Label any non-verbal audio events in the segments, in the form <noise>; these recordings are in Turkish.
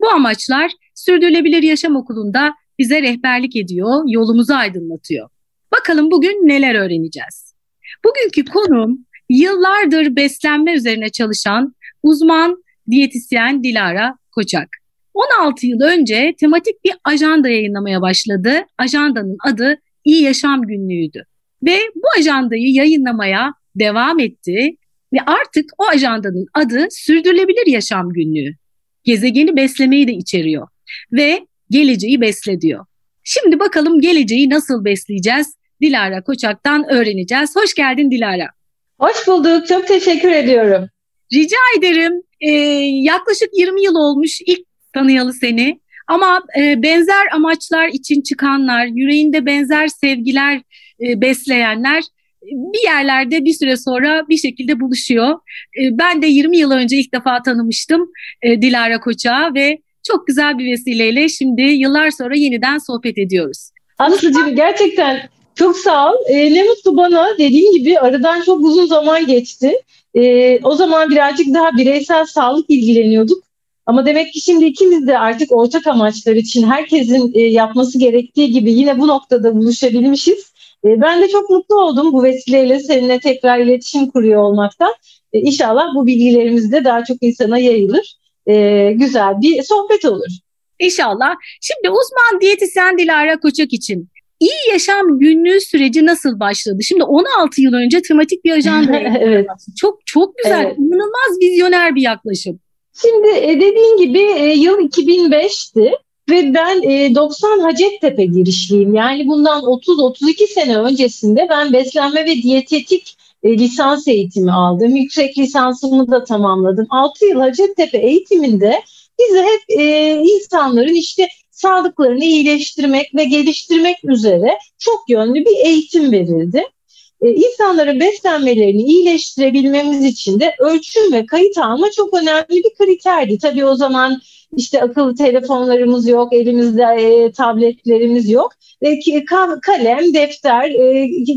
Bu amaçlar Sürdürülebilir Yaşam Okulu'nda bize rehberlik ediyor, yolumuzu aydınlatıyor. Bakalım bugün neler öğreneceğiz? Bugünkü konum yıllardır beslenme üzerine çalışan uzman diyetisyen Dilara Koçak. 16 yıl önce tematik bir ajanda yayınlamaya başladı. Ajandanın adı İyi Yaşam Günlüğü'ydü. Ve bu ajandayı yayınlamaya devam etti ve artık o ajandanın adı Sürdürülebilir Yaşam Günlüğü. Gezegeni beslemeyi de içeriyor ve geleceği besle diyor. Şimdi bakalım geleceği nasıl besleyeceğiz? Dilara Koçak'tan öğreneceğiz. Hoş geldin Dilara. Hoş bulduk. Çok teşekkür ediyorum. Rica ederim. Ee, yaklaşık 20 yıl olmuş ilk tanıyalı seni. Ama e, benzer amaçlar için çıkanlar, yüreğinde benzer sevgiler e, besleyenler bir yerlerde bir süre sonra bir şekilde buluşuyor. E, ben de 20 yıl önce ilk defa tanımıştım e, Dilara Koç'a ve çok güzel bir vesileyle şimdi yıllar sonra yeniden sohbet ediyoruz. Aslıcığım gerçekten çok sağ ol. E, ne mutlu bana dediğim gibi aradan çok uzun zaman geçti. E, o zaman birazcık daha bireysel sağlık ilgileniyorduk. Ama demek ki şimdi ikimiz de artık ortak amaçlar için herkesin e, yapması gerektiği gibi yine bu noktada buluşabilmişiz. E, ben de çok mutlu oldum bu vesileyle seninle tekrar iletişim kuruyor olmaktan. E, inşallah bu bilgilerimiz de daha çok insana yayılır. E, güzel bir sohbet olur. İnşallah. Şimdi uzman diyetisyen Dilara Koçak için iyi yaşam günlüğü süreci nasıl başladı? Şimdi 16 yıl önce tematik bir ajanda. <laughs> evet. Çok çok güzel, evet. inanılmaz vizyoner bir yaklaşım. Şimdi dediğin gibi yıl 2005'ti. Ve ben e, 90 Hacettepe girişliyim. Yani bundan 30-32 sene öncesinde ben beslenme ve diyetetik e, lisans eğitimi aldım. Yüksek lisansımı da tamamladım. 6 yıl Hacettepe eğitiminde bize hep e, insanların işte sağlıklarını iyileştirmek ve geliştirmek üzere çok yönlü bir eğitim verildi. E, insanların beslenmelerini iyileştirebilmemiz için de ölçüm ve kayıt alma çok önemli bir kriterdi. Tabii o zaman işte akıllı telefonlarımız yok, elimizde e, tabletlerimiz yok. E, kalem, defter,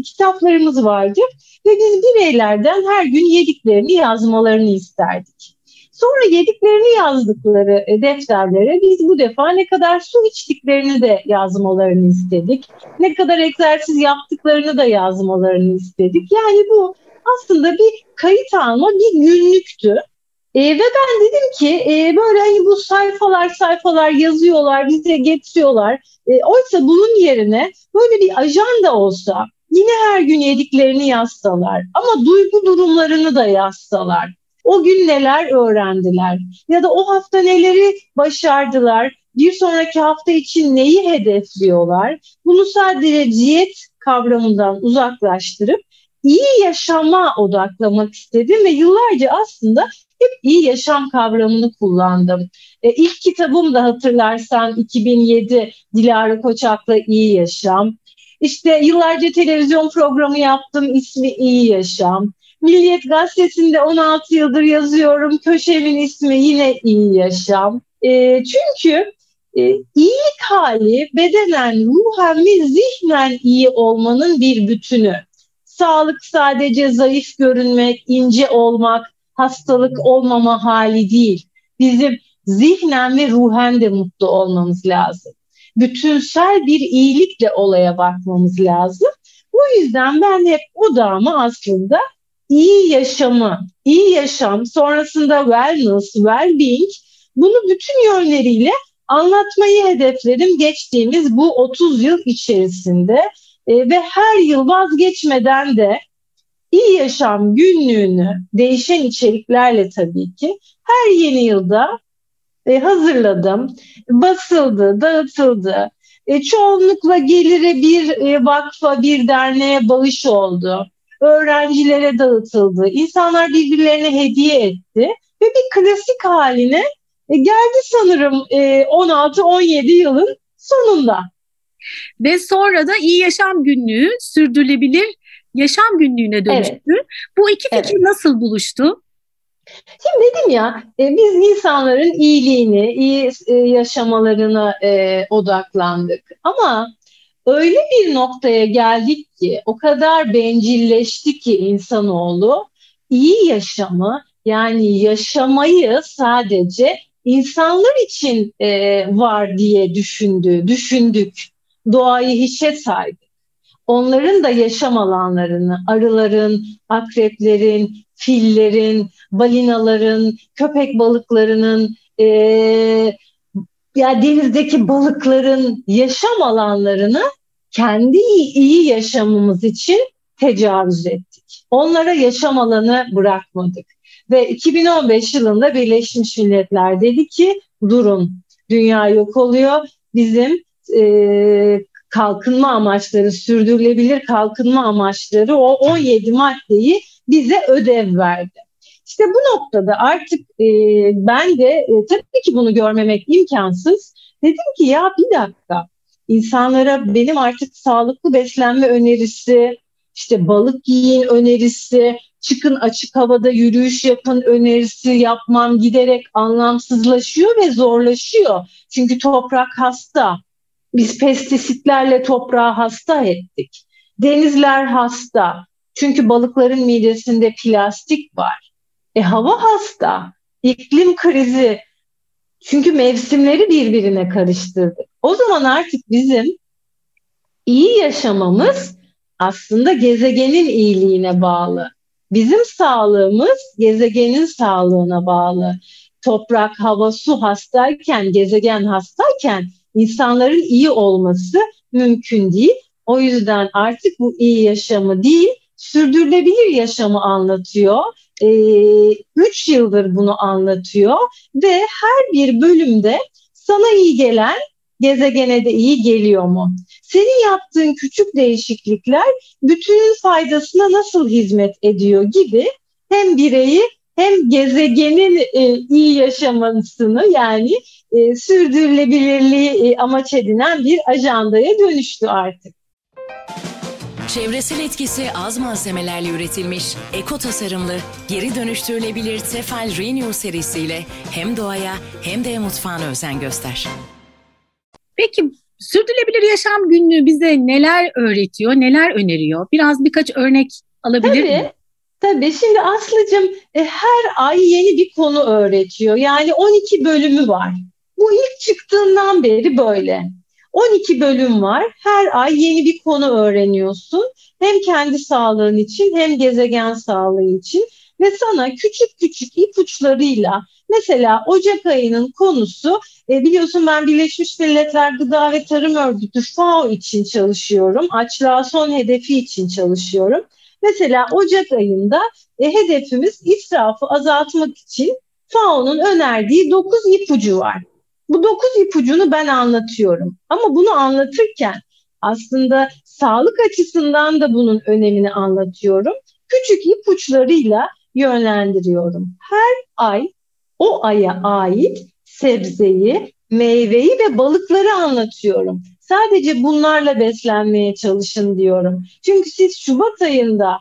kitaplarımız vardı. Ve biz bireylerden her gün yediklerini yazmalarını isterdik. Sonra yediklerini yazdıkları e, defterlere biz bu defa ne kadar su içtiklerini de yazmalarını istedik. Ne kadar egzersiz yaptıklarını da yazmalarını istedik. Yani bu aslında bir kayıt alma bir günlüktü. E, ve ben dedim ki e, böyle hani bu sayfalar sayfalar yazıyorlar, bize getiriyorlar. E, oysa bunun yerine böyle bir ajanda olsa, yine her gün yediklerini yazsalar ama duygu durumlarını da yazsalar. O gün neler öğrendiler ya da o hafta neleri başardılar, bir sonraki hafta için neyi hedefliyorlar? Bunu sadece diyet kavramından uzaklaştırıp iyi yaşama odaklamak istedim ve yıllarca aslında hep iyi yaşam kavramını kullandım. E, ilk kitabım da hatırlarsan 2007 Dilara Koçak'la İyi Yaşam. İşte yıllarca televizyon programı yaptım ismi İyi Yaşam. Milliyet Gazetesi'nde 16 yıldır yazıyorum. Köşemin ismi yine İyi Yaşam. E, çünkü e, iyilik hali bedenen, ruhen ve zihnen iyi olmanın bir bütünü. Sağlık sadece zayıf görünmek, ince olmak, hastalık olmama hali değil. Bizim zihnen ve ruhen de mutlu olmamız lazım. Bütünsel bir iyilikle olaya bakmamız lazım. O yüzden ben hep odağımı aslında iyi yaşamı, iyi yaşam, sonrasında wellness, well-being bunu bütün yönleriyle anlatmayı hedefledim geçtiğimiz bu 30 yıl içerisinde e, ve her yıl vazgeçmeden de İyi Yaşam günlüğünü değişen içeriklerle tabii ki her yeni yılda e, hazırladım. Basıldı, dağıtıldı. E, çoğunlukla gelire bir e, vakfa, bir derneğe bağış oldu. Öğrencilere dağıtıldı. İnsanlar birbirlerine hediye etti. Ve bir klasik haline e, geldi sanırım e, 16-17 yılın sonunda. Ve sonra da iyi yaşam günlüğü sürdürülebilir yaşam günlüğüne dönüştü. Evet. Bu iki fikir evet. nasıl buluştu? Şimdi dedim ya e, biz insanların iyiliğini, iyi e, yaşamalarına e, odaklandık. Ama öyle bir noktaya geldik ki o kadar bencilleşti ki insanoğlu iyi yaşamı yani yaşamayı sadece insanlar için e, var diye düşündü, düşündük. Doğayı hiçe saydık. Onların da yaşam alanlarını, arıların, akreplerin, fillerin, balinaların, köpek balıklarının, e, ya denizdeki balıkların yaşam alanlarını kendi iyi yaşamımız için tecavüz ettik. Onlara yaşam alanı bırakmadık. Ve 2015 yılında Birleşmiş Milletler dedi ki durun dünya yok oluyor. Bizim e, kalkınma amaçları, sürdürülebilir kalkınma amaçları o 17 maddeyi bize ödev verdi. İşte bu noktada artık e, ben de e, tabii ki bunu görmemek imkansız. Dedim ki ya bir dakika insanlara benim artık sağlıklı beslenme önerisi, işte balık yiyin önerisi, çıkın açık havada yürüyüş yapın önerisi yapmam giderek anlamsızlaşıyor ve zorlaşıyor. Çünkü toprak hasta. Biz pestisitlerle toprağı hasta ettik. Denizler hasta. Çünkü balıkların midesinde plastik var. E hava hasta. İklim krizi. Çünkü mevsimleri birbirine karıştırdık. O zaman artık bizim iyi yaşamamız aslında gezegenin iyiliğine bağlı. Bizim sağlığımız gezegenin sağlığına bağlı. Toprak, hava, su hastayken, gezegen hastayken insanların iyi olması mümkün değil. O yüzden artık bu iyi yaşamı değil, sürdürülebilir yaşamı anlatıyor. Ee, üç yıldır bunu anlatıyor ve her bir bölümde sana iyi gelen gezegene de iyi geliyor mu? Senin yaptığın küçük değişiklikler bütünün faydasına nasıl hizmet ediyor gibi hem bireyi hem gezegenin e, iyi yaşamasını yani e, sürdürülebilirliği e, amaç edinen bir ajandaya dönüştü artık. Çevresel etkisi az malzemelerle üretilmiş, eko tasarımlı, geri dönüştürülebilir Tefal Renew serisiyle hem doğaya hem de mutfağına özen göster. Peki sürdürülebilir yaşam günlüğü bize neler öğretiyor, neler öneriyor? Biraz birkaç örnek alabilir Tabii. miyim? Tabii şimdi Aslı'cığım e, her ay yeni bir konu öğretiyor. Yani 12 bölümü var. Bu ilk çıktığından beri böyle. 12 bölüm var. Her ay yeni bir konu öğreniyorsun. Hem kendi sağlığın için hem gezegen sağlığı için ve sana küçük küçük ipuçlarıyla mesela Ocak ayının konusu e, biliyorsun ben Birleşmiş Milletler Gıda ve Tarım Örgütü FAO için çalışıyorum. Açlığa son hedefi için çalışıyorum. Mesela Ocak ayında e, hedefimiz israfı azaltmak için FAO'nun önerdiği 9 ipucu var. Bu 9 ipucunu ben anlatıyorum. Ama bunu anlatırken aslında sağlık açısından da bunun önemini anlatıyorum. Küçük ipuçlarıyla yönlendiriyorum. Her ay o aya ait sebzeyi, meyveyi ve balıkları anlatıyorum. Sadece bunlarla beslenmeye çalışın diyorum. Çünkü siz Şubat ayında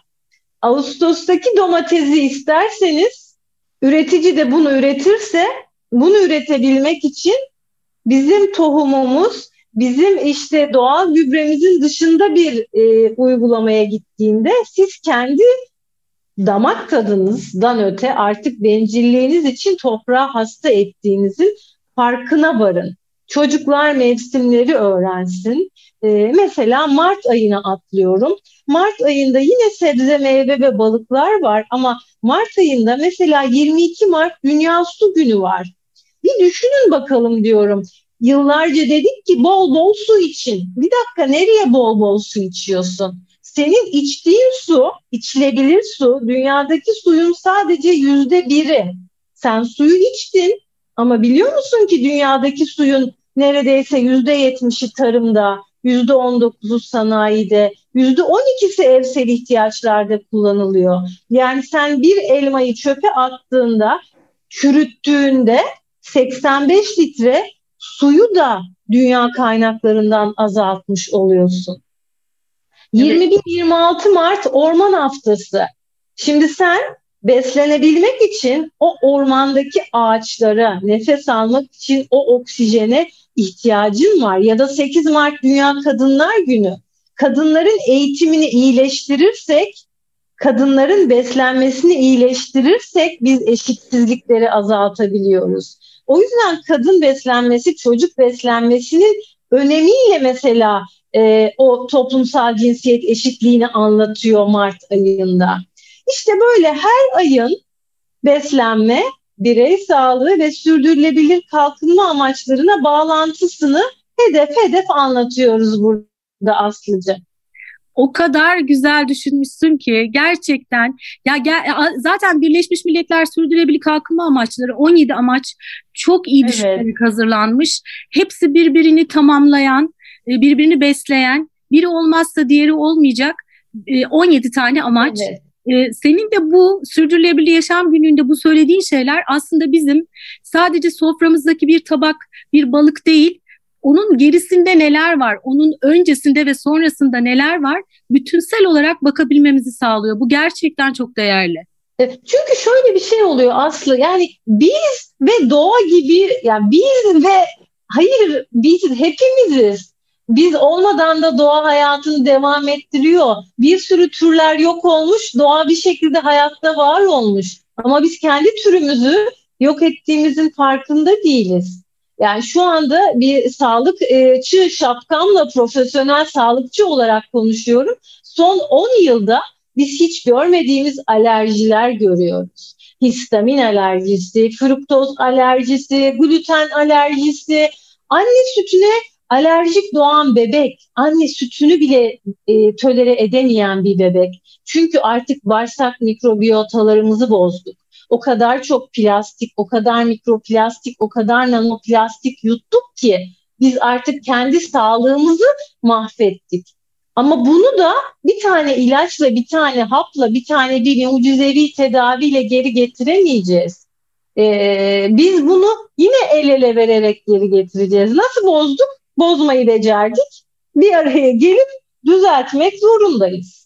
Ağustos'taki domatesi isterseniz üretici de bunu üretirse bunu üretebilmek için bizim tohumumuz bizim işte doğal gübremizin dışında bir e, uygulamaya gittiğinde siz kendi damak tadınızdan öte artık bencilliğiniz için toprağı hasta ettiğinizin farkına varın. Çocuklar mevsimleri öğrensin. Ee, mesela Mart ayına atlıyorum. Mart ayında yine sebze, meyve ve balıklar var ama Mart ayında mesela 22 Mart Dünya Su Günü var. Bir düşünün bakalım diyorum. Yıllarca dedik ki bol bol su için. Bir dakika nereye bol bol su içiyorsun? Senin içtiğin su, içilebilir su, dünyadaki suyun sadece yüzde biri. Sen suyu içtin ama biliyor musun ki dünyadaki suyun neredeyse yüzde yetmişi tarımda, yüzde on dokuzu sanayide, yüzde on ikisi evsel ihtiyaçlarda kullanılıyor. Yani sen bir elmayı çöpe attığında, çürüttüğünde 85 litre suyu da dünya kaynaklarından azaltmış oluyorsun. Evet. 21-26 Mart Orman Haftası. Şimdi sen beslenebilmek için o ormandaki ağaçlara nefes almak için o oksijene ihtiyacın var. Ya da 8 Mart Dünya Kadınlar Günü. Kadınların eğitimini iyileştirirsek, kadınların beslenmesini iyileştirirsek biz eşitsizlikleri azaltabiliyoruz. O yüzden kadın beslenmesi, çocuk beslenmesinin önemiyle mesela e, o toplumsal cinsiyet eşitliğini anlatıyor Mart ayında. İşte böyle her ayın beslenme, birey sağlığı ve sürdürülebilir kalkınma amaçlarına bağlantısını hedef hedef anlatıyoruz burada Aslıcı. O kadar güzel düşünmüşsün ki gerçekten ya gel, zaten Birleşmiş Milletler Sürdürülebilir Kalkınma Amaçları 17 amaç çok iyi evet. hazırlanmış. Hepsi birbirini tamamlayan, e, birbirini besleyen, biri olmazsa diğeri olmayacak 17 e, tane amaç. Evet. Ee, senin de bu sürdürülebilir yaşam gününde bu söylediğin şeyler aslında bizim sadece soframızdaki bir tabak, bir balık değil, onun gerisinde neler var, onun öncesinde ve sonrasında neler var bütünsel olarak bakabilmemizi sağlıyor. Bu gerçekten çok değerli. E, çünkü şöyle bir şey oluyor Aslı yani biz ve doğa gibi yani biz ve hayır biz hepimiziz biz olmadan da doğa hayatını devam ettiriyor. Bir sürü türler yok olmuş, doğa bir şekilde hayatta var olmuş. Ama biz kendi türümüzü yok ettiğimizin farkında değiliz. Yani şu anda bir sağlıkçı şapkamla profesyonel sağlıkçı olarak konuşuyorum. Son 10 yılda biz hiç görmediğimiz alerjiler görüyoruz. Histamin alerjisi, fruktoz alerjisi, gluten alerjisi, anne sütüne alerjik doğan bebek anne sütünü bile e, tölere edemeyen bir bebek. Çünkü artık bağırsak mikrobiyotalarımızı bozduk. O kadar çok plastik, o kadar mikroplastik, o kadar nanoplastik yuttuk ki biz artık kendi sağlığımızı mahvettik. Ama bunu da bir tane ilaçla, bir tane hapla, bir tane bir mucizevi tedaviyle geri getiremeyeceğiz. Ee, biz bunu yine el ele vererek geri getireceğiz. Nasıl bozduk? bozmayı becerdik. Bir araya gelip düzeltmek zorundayız.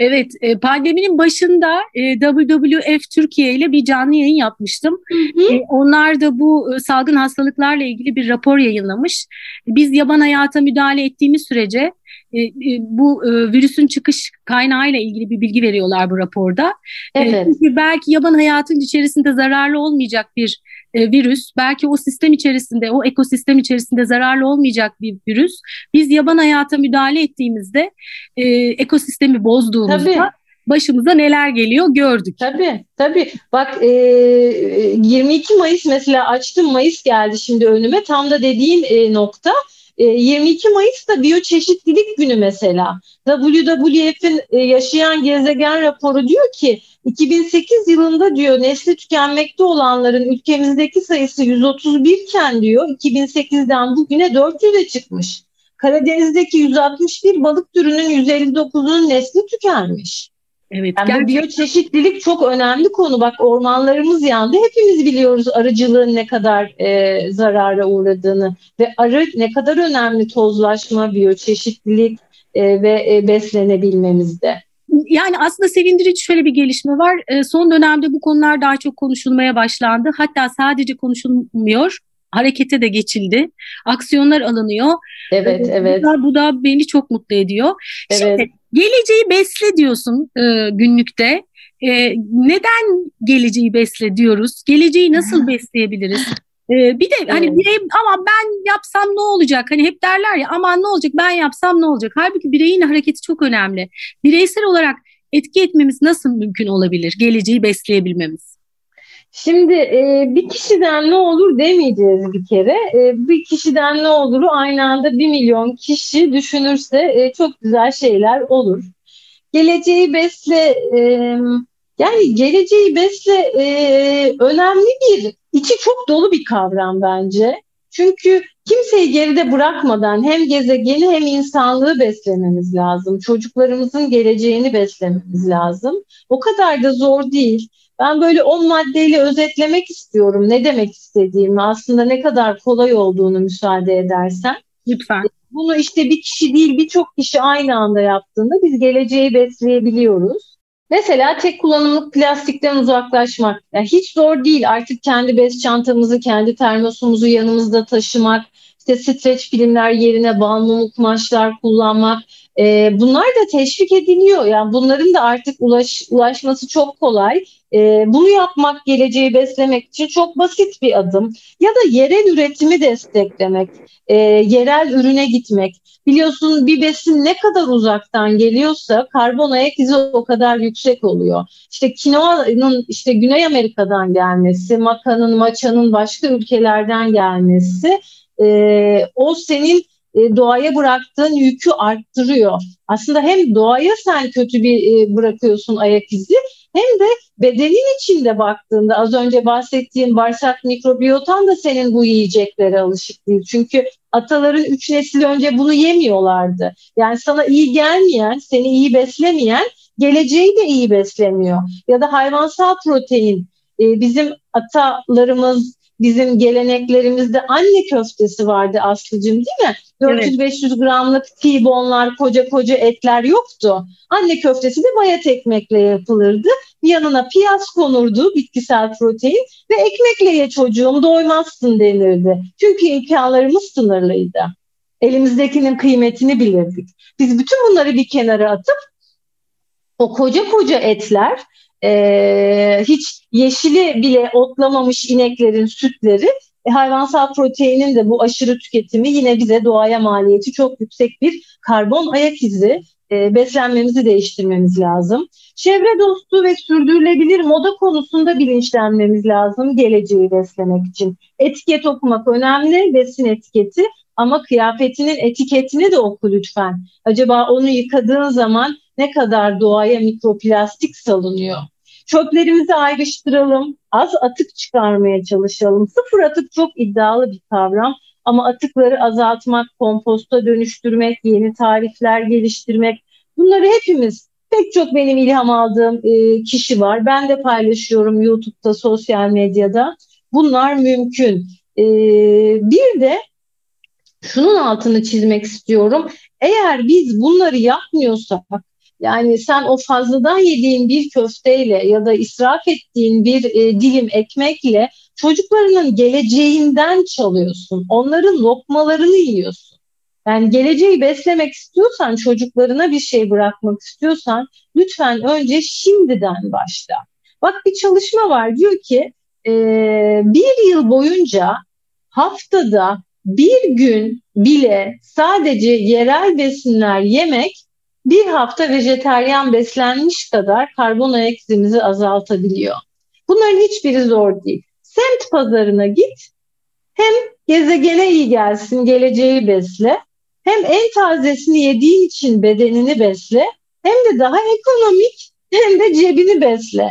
Evet, e, pandeminin başında e, WWF Türkiye ile bir canlı yayın yapmıştım. Hı hı. E, onlar da bu salgın hastalıklarla ilgili bir rapor yayınlamış. Biz yaban hayata müdahale ettiğimiz sürece bu virüsün çıkış kaynağıyla ilgili bir bilgi veriyorlar bu raporda. Evet. Çünkü belki yaban hayatın içerisinde zararlı olmayacak bir e, virüs belki o sistem içerisinde, o ekosistem içerisinde zararlı olmayacak bir virüs. Biz yaban hayata müdahale ettiğimizde e, ekosistemi bozduğumuzda Tabii başımıza neler geliyor gördük. Tabii tabii. Bak e, 22 Mayıs mesela açtım Mayıs geldi şimdi önüme. Tam da dediğin e, nokta. 22 e, Mayıs'ta biyoçeşitlilik günü mesela. WWF'in e, yaşayan gezegen raporu diyor ki 2008 yılında diyor nesli tükenmekte olanların ülkemizdeki sayısı 131 iken diyor 2008'den bugüne 400'e çıkmış. Karadeniz'deki 161 balık türünün 159'unun nesli tükenmiş. Evet, yani gerçekten. biyoçeşitlilik çok önemli konu. Bak ormanlarımız yandı. Hepimiz biliyoruz arıcılığın ne kadar e, zarara uğradığını ve arı ne kadar önemli tozlaşma, biyoçeşitlilik e, ve e, beslenebilmemizde. Yani aslında sevindirici şöyle bir gelişme var. E, son dönemde bu konular daha çok konuşulmaya başlandı. Hatta sadece konuşulmuyor, harekete de geçildi. Aksiyonlar alınıyor. Evet, ee, evet. Bu da, bu da beni çok mutlu ediyor. Evet. Şimdi geleceği besle diyorsun e, günlükte. E, neden geleceği besle diyoruz? Geleceği nasıl <laughs> besleyebiliriz? Ee, bir de hani evet. birey ama ben yapsam ne olacak? Hani hep derler ya aman ne olacak ben yapsam ne olacak? Halbuki bireyin hareketi çok önemli. Bireysel olarak etki etmemiz nasıl mümkün olabilir? Geleceği besleyebilmemiz. Şimdi e, bir kişiden ne olur demeyeceğiz bir kere. E, bir kişiden ne oluru aynı anda bir milyon kişi düşünürse e, çok güzel şeyler olur. Geleceği besle e, yani geleceği besle e, önemli bir, içi çok dolu bir kavram bence. Çünkü kimseyi geride bırakmadan hem gezegeni hem insanlığı beslememiz lazım. Çocuklarımızın geleceğini beslememiz lazım. O kadar da zor değil. Ben böyle 10 maddeyle özetlemek istiyorum. Ne demek istediğimi, aslında ne kadar kolay olduğunu müsaade edersen. Lütfen. Bunu işte bir kişi değil birçok kişi aynı anda yaptığında biz geleceği besleyebiliyoruz. Mesela tek kullanımlık plastikten uzaklaşmak. Yani hiç zor değil artık kendi bez çantamızı, kendi termosumuzu yanımızda taşımak, işte streç filmler yerine banlılık kumaşlar kullanmak. E, bunlar da teşvik ediliyor. Yani bunların da artık ulaş, ulaşması çok kolay. E, bunu yapmak geleceği beslemek için çok basit bir adım. Ya da yerel üretimi desteklemek, e, yerel ürüne gitmek. Biliyorsun bir besin ne kadar uzaktan geliyorsa karbon ayak izi o kadar yüksek oluyor. İşte kinoanın işte Güney Amerika'dan gelmesi, makanın, maçanın başka ülkelerden gelmesi e, o senin e, doğaya bıraktığın yükü arttırıyor. Aslında hem doğaya sen kötü bir e, bırakıyorsun ayak izi hem de bedenin içinde baktığında az önce bahsettiğim bağırsak mikrobiyotan da senin bu yiyeceklere alışık değil. Çünkü ataların üç nesil önce bunu yemiyorlardı. Yani sana iyi gelmeyen, seni iyi beslemeyen geleceği de iyi beslemiyor. Ya da hayvansal protein e, bizim atalarımız bizim geleneklerimizde anne köftesi vardı Aslıcığım değil mi? 400-500 evet. gramlık tibonlar, koca koca etler yoktu. Anne köftesi de bayat ekmekle yapılırdı. Yanına piyaz konurdu, bitkisel protein ve ekmekle ye çocuğum doymazsın denirdi. Çünkü imkanlarımız sınırlıydı. Elimizdekinin kıymetini bilirdik. Biz bütün bunları bir kenara atıp o koca koca etler e, hiç yeşili bile otlamamış ineklerin sütleri e, hayvansal proteinin de bu aşırı tüketimi yine bize doğaya maliyeti çok yüksek bir karbon ayak izi e, beslenmemizi değiştirmemiz lazım. Çevre dostu ve sürdürülebilir moda konusunda bilinçlenmemiz lazım geleceği beslemek için. Etiket okumak önemli, besin etiketi ama kıyafetinin etiketini de oku lütfen. Acaba onu yıkadığın zaman ne kadar doğaya mikroplastik salınıyor? Çöplerimizi ayrıştıralım, az atık çıkarmaya çalışalım. Sıfır atık çok iddialı bir kavram ama atıkları azaltmak, komposta dönüştürmek, yeni tarifler geliştirmek bunları hepimiz pek çok benim ilham aldığım e, kişi var. Ben de paylaşıyorum YouTube'da, sosyal medyada. Bunlar mümkün. E, bir de şunun altını çizmek istiyorum. Eğer biz bunları yapmıyorsak yani sen o fazladan yediğin bir köfteyle ya da israf ettiğin bir e, dilim ekmekle çocuklarının geleceğinden çalıyorsun. Onların lokmalarını yiyorsun. Yani geleceği beslemek istiyorsan, çocuklarına bir şey bırakmak istiyorsan lütfen önce şimdiden başla. Bak bir çalışma var diyor ki e, bir yıl boyunca haftada bir gün bile sadece yerel besinler yemek bir hafta vejeteryan beslenmiş kadar karbon ayak izimizi azaltabiliyor. Bunların hiçbiri zor değil. Semt pazarına git, hem gezegene iyi gelsin, geleceği besle, hem en tazesini yediğin için bedenini besle, hem de daha ekonomik hem de cebini besle.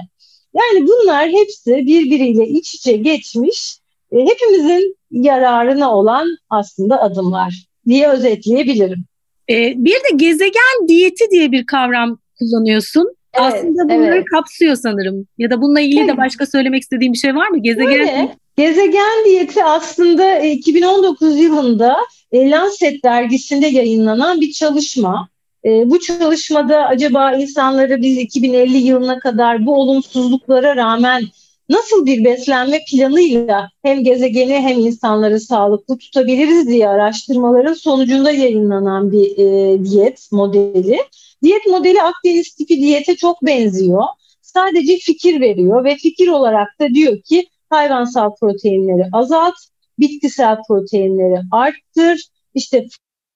Yani bunlar hepsi birbiriyle iç içe geçmiş, e, hepimizin yararına olan aslında adımlar diye özetleyebilirim. Ee, bir de gezegen diyeti diye bir kavram kullanıyorsun. Evet, Aslında bunları evet. kapsıyor sanırım. Ya da bununla ilgili evet. de başka söylemek istediğim bir şey var mı? Gezegen Öyle. Gezegen diyeti aslında 2019 e, yılında e, Lancet dergisinde yayınlanan bir çalışma. E, bu çalışmada acaba insanları biz 2050 yılına kadar bu olumsuzluklara rağmen nasıl bir beslenme planıyla hem gezegeni hem insanları sağlıklı tutabiliriz diye araştırmaların sonucunda yayınlanan bir e, diyet modeli. Diyet modeli Akdeniz tipi diyete çok benziyor. Sadece fikir veriyor ve fikir olarak da diyor ki hayvansal proteinleri azalt, bitkisel proteinleri arttır, işte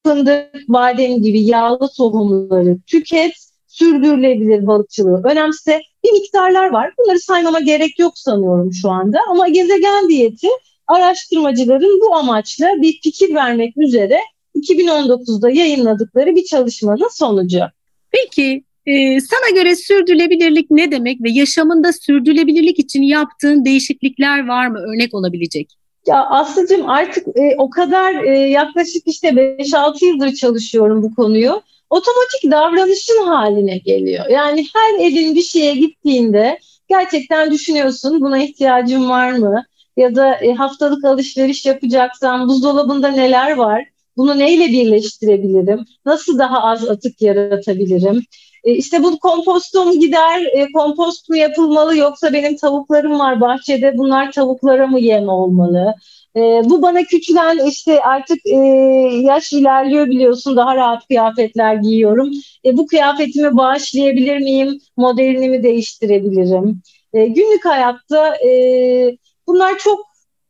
fındık, badem gibi yağlı tohumları tüket, sürdürülebilir balıkçılığı önemse bir miktarlar var. Bunları saymama gerek yok sanıyorum şu anda. Ama gezegen diyeti araştırmacıların bu amaçla bir fikir vermek üzere 2019'da yayınladıkları bir çalışmanın sonucu. Peki e, sana göre sürdürülebilirlik ne demek ve yaşamında sürdürülebilirlik için yaptığın değişiklikler var mı örnek olabilecek? Ya Aslı'cığım artık e, o kadar e, yaklaşık işte 5-6 yıldır çalışıyorum bu konuyu otomatik davranışın haline geliyor. Yani her evin bir şeye gittiğinde gerçekten düşünüyorsun buna ihtiyacım var mı? Ya da e, haftalık alışveriş yapacaksam buzdolabında neler var? Bunu neyle birleştirebilirim? Nasıl daha az atık yaratabilirim? E, işte bu kompostum gider, e, kompost mu yapılmalı yoksa benim tavuklarım var bahçede bunlar tavuklara mı yem olmalı? E, bu bana küçülen işte artık yaş ilerliyor biliyorsun daha rahat kıyafetler giyiyorum. Bu kıyafetimi bağışlayabilir miyim? Modelini mi değiştirebilirim? Günlük hayatta bunlar çok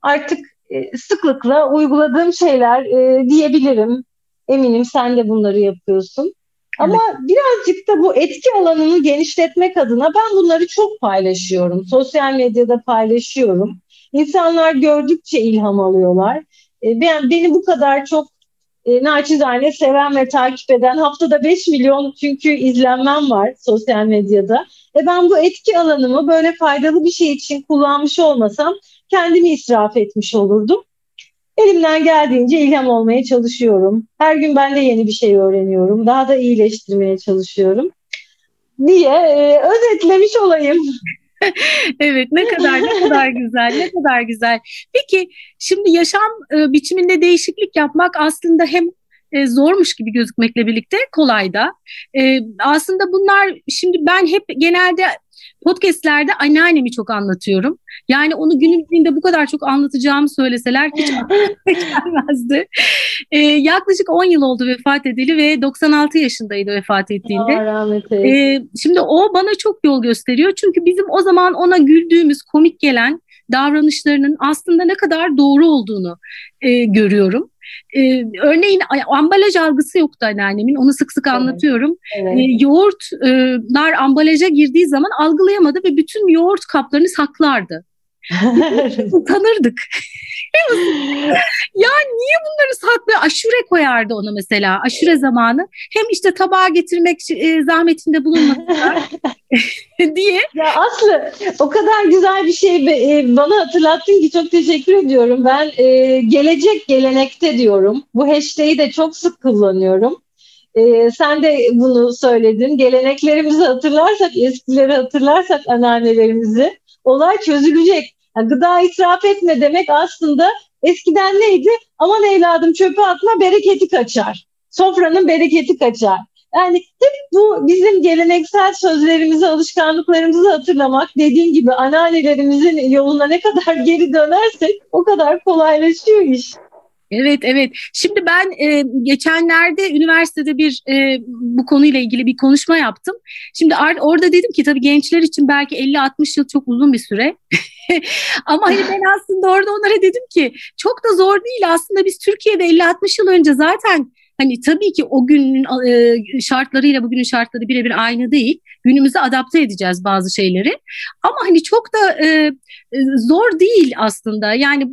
artık e, sıklıkla uyguladığım şeyler e, diyebilirim. Eminim sen de bunları yapıyorsun. Ama evet. birazcık da bu etki alanını genişletmek adına ben bunları çok paylaşıyorum. Sosyal medyada paylaşıyorum. İnsanlar gördükçe ilham alıyorlar. E, ben, beni bu kadar çok e, naçizane seven ve takip eden haftada 5 milyon çünkü izlenmem var sosyal medyada. E ben bu etki alanımı böyle faydalı bir şey için kullanmış olmasam kendimi israf etmiş olurdum. Elimden geldiğince ilham olmaya çalışıyorum. Her gün ben de yeni bir şey öğreniyorum. Daha da iyileştirmeye çalışıyorum diye e, özetlemiş olayım. <laughs> evet ne kadar ne kadar güzel ne kadar güzel. Peki şimdi yaşam e, biçiminde değişiklik yapmak aslında hem e, zormuş gibi gözükmekle birlikte kolay da. E, aslında bunlar şimdi ben hep genelde podcastlerde anneannemi çok anlatıyorum. Yani onu günün birinde bu kadar çok anlatacağımı söyleseler hiç <laughs> gelmezdi. Ee, yaklaşık 10 yıl oldu vefat edili ve 96 yaşındaydı vefat ettiğinde. Ee, şimdi o bana çok yol gösteriyor. Çünkü bizim o zaman ona güldüğümüz, komik gelen davranışlarının aslında ne kadar doğru olduğunu e, görüyorum. Ee, örneğin ambalaj algısı yoktu anneannemin. Onu sık sık anlatıyorum. Evet. Ee, yoğurtlar ambalaja girdiği zaman algılayamadı ve bütün yoğurt kaplarını saklardı. <laughs> Utanırdık. Ya niye bunları saklıyor? Aşure koyardı ona mesela. Aşure zamanı. Hem işte tabağa getirmek e, zahmetinde bulunmadılar <laughs> diye. Ya Aslı o kadar güzel bir şey e, bana hatırlattın ki çok teşekkür ediyorum. Ben e, gelecek gelenekte diyorum. Bu hashtag'i de çok sık kullanıyorum. Ee, sen de bunu söyledin. Geleneklerimizi hatırlarsak, eskileri hatırlarsak anneannelerimizi olay çözülecek. Yani gıda israf etme demek aslında eskiden neydi? Aman evladım çöpe atma bereketi kaçar. Sofranın bereketi kaçar. Yani hep bu bizim geleneksel sözlerimizi, alışkanlıklarımızı hatırlamak, dediğin gibi anneannelerimizin yoluna ne kadar <laughs> geri dönersek o kadar kolaylaşıyor iş. Evet, evet. Şimdi ben e, geçenlerde üniversitede bir e, bu konuyla ilgili bir konuşma yaptım. Şimdi orada dedim ki tabii gençler için belki 50-60 yıl çok uzun bir süre. <laughs> Ama hani ben aslında orada onlara dedim ki çok da zor değil. Aslında biz Türkiye'de 50-60 yıl önce zaten Hani tabii ki o günün e, şartlarıyla bugünün şartları birebir aynı değil. Günümüze adapte edeceğiz bazı şeyleri. Ama hani çok da e, e zor değil aslında. Yani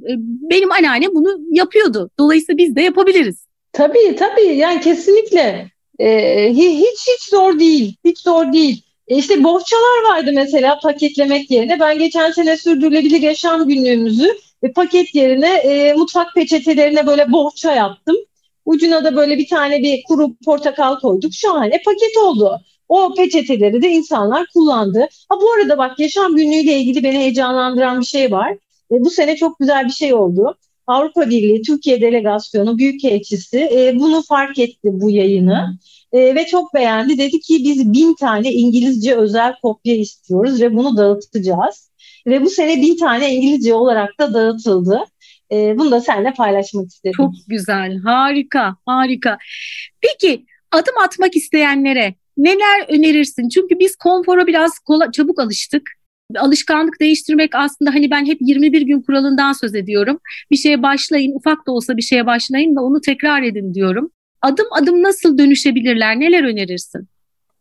benim anneannem bunu yapıyordu. Dolayısıyla biz de yapabiliriz. Tabii tabii yani kesinlikle. Ee, hiç hiç zor değil. Hiç zor değil. E işte bohçalar vardı mesela paketlemek yerine. Ben geçen sene sürdürülebilir yaşam günlüğümüzü paket yerine e, mutfak peçetelerine böyle bohça yaptım. Ucuna da böyle bir tane bir kuru portakal koyduk. Şahane paket oldu. O peçeteleri de insanlar kullandı. Ha bu arada bak yaşam günlüğüyle ilgili beni heyecanlandıran bir şey var. E, bu sene çok güzel bir şey oldu. Avrupa Birliği Türkiye Delegasyonu Büyükelçisi e, bunu fark etti bu yayını e, ve çok beğendi. Dedi ki biz bin tane İngilizce özel kopya istiyoruz ve bunu dağıtacağız. Ve bu sene bin tane İngilizce olarak da dağıtıldı. E, bunu da seninle paylaşmak istedim. Çok güzel, harika, harika. Peki adım atmak isteyenlere neler önerirsin? Çünkü biz konfora biraz kola, çabuk alıştık. Alışkanlık değiştirmek aslında hani ben hep 21 gün kuralından söz ediyorum. Bir şeye başlayın, ufak da olsa bir şeye başlayın da onu tekrar edin diyorum. Adım adım nasıl dönüşebilirler? Neler önerirsin?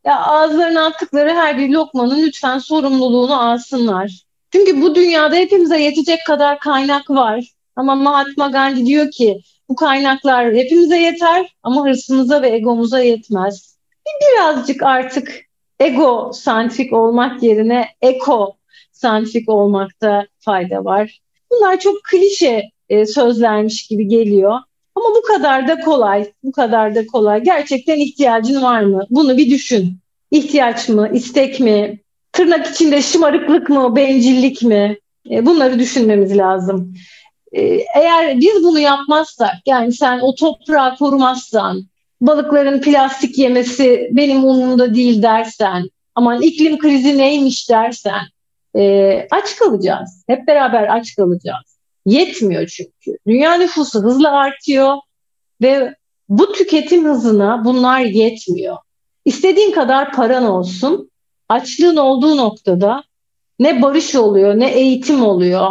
Ya ağızlarına attıkları her bir lokmanın lütfen sorumluluğunu alsınlar. Çünkü bu dünyada hepimize yetecek kadar kaynak var. Ama Mahatma Gandhi diyor ki bu kaynaklar hepimize yeter ama hırsımıza ve egomuza yetmez. Birazcık artık ego santrik olmak yerine eko santrik olmakta fayda var. Bunlar çok klişe e, sözlermiş gibi geliyor. Ama bu kadar da kolay, bu kadar da kolay. Gerçekten ihtiyacın var mı? Bunu bir düşün. İhtiyaç mı, istek mi, tırnak içinde şımarıklık mı, bencillik mi? E, bunları düşünmemiz lazım. E, eğer biz bunu yapmazsak, yani sen o toprağı korumazsan, balıkların plastik yemesi benim umurumda değil dersen, aman iklim krizi neymiş dersen, e, aç kalacağız. Hep beraber aç kalacağız. Yetmiyor çünkü. Dünya nüfusu hızla artıyor ve bu tüketim hızına bunlar yetmiyor. İstediğin kadar paran olsun, açlığın olduğu noktada ne barış oluyor, ne eğitim oluyor.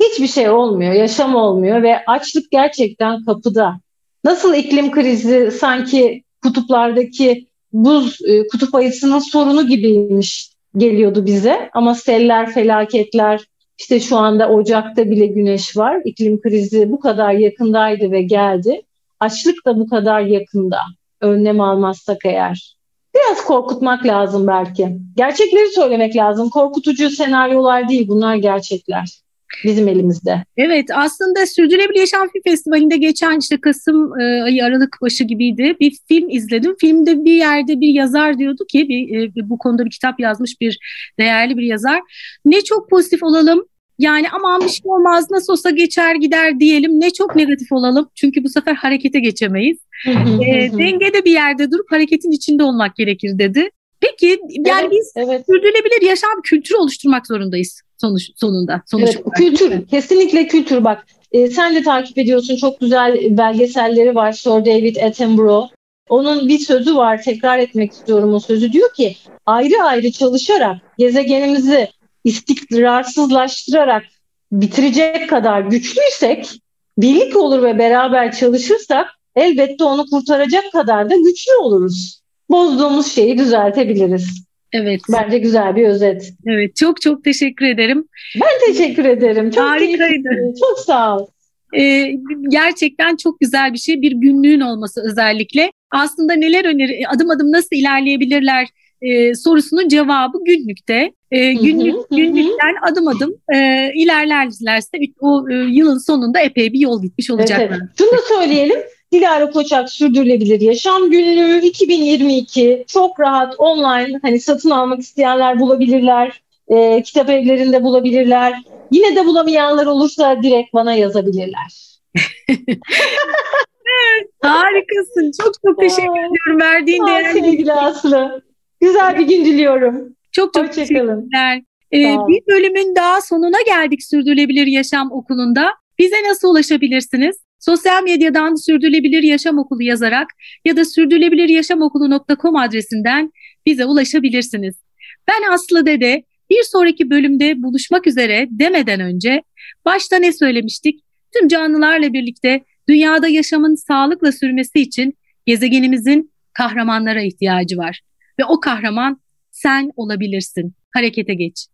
Hiçbir şey olmuyor, yaşam olmuyor ve açlık gerçekten kapıda. Nasıl iklim krizi sanki kutuplardaki buz e, kutup ayısının sorunu gibiymiş geliyordu bize. Ama seller, felaketler, işte şu anda Ocak'ta bile güneş var. İklim krizi bu kadar yakındaydı ve geldi. Açlık da bu kadar yakında. Önlem almazsak eğer. Biraz korkutmak lazım belki. Gerçekleri söylemek lazım. Korkutucu senaryolar değil, bunlar gerçekler bizim elimizde. Evet aslında Sürdürülebilir Yaşam Film Festivali'nde geçen işte Kasım e, ayı Aralık başı gibiydi. Bir film izledim. Filmde bir yerde bir yazar diyordu ki bir, e, bu konuda bir kitap yazmış bir değerli bir yazar. Ne çok pozitif olalım yani aman bir şey olmaz nasıl olsa geçer gider diyelim ne çok negatif olalım çünkü bu sefer harekete geçemeyiz. e, dengede bir yerde durup hareketin içinde olmak gerekir dedi. Peki yani evet, biz evet. sürdürülebilir yaşam kültürü oluşturmak zorundayız sonuç sonunda. Sonuç evet, kültür kesinlikle kültür bak. E, sen de takip ediyorsun çok güzel belgeselleri var Sir David Attenborough. Onun bir sözü var tekrar etmek istiyorum o sözü diyor ki ayrı ayrı çalışarak gezegenimizi istikrarsızlaştırarak bitirecek kadar güçlüysek birlik olur ve beraber çalışırsak elbette onu kurtaracak kadar da güçlü oluruz. Bozduğumuz şeyi düzeltebiliriz. Evet. Bence güzel bir özet. Evet, çok çok teşekkür ederim. Ben teşekkür ederim. Çok Harikaydı. Çok sağ ol. Ee, gerçekten çok güzel bir şey. Bir günlüğün olması özellikle. Aslında neler öneri, adım adım nasıl ilerleyebilirler e, sorusunun cevabı günlükte. E, günlük günlükten adım adım e, ilerlerlerse o e, yılın sonunda epey bir yol gitmiş olacaklar. Evet, evet. Şunu da söyleyelim. Dilara Koçak Sürdürülebilir Yaşam Günlüğü 2022 çok rahat online hani satın almak isteyenler bulabilirler. E, kitap evlerinde bulabilirler. Yine de bulamayanlar olursa direkt bana yazabilirler. <laughs> Harikasın. Çok çok teşekkür ediyorum verdiğin değerli. Sevgili Aslı. Güzel bir gün diliyorum. Çok çok teşekkürler. Ee, bir bölümün daha sonuna geldik Sürdürülebilir Yaşam Okulu'nda. Bize nasıl ulaşabilirsiniz? Sosyal medyadan Sürdürülebilir Yaşam Okulu yazarak ya da sürdürülebiliryaşamokulu.com adresinden bize ulaşabilirsiniz. Ben Aslı Dede. Bir sonraki bölümde buluşmak üzere demeden önce başta ne söylemiştik? Tüm canlılarla birlikte dünyada yaşamın sağlıkla sürmesi için gezegenimizin kahramanlara ihtiyacı var. Ve o kahraman sen olabilirsin. Harekete geç.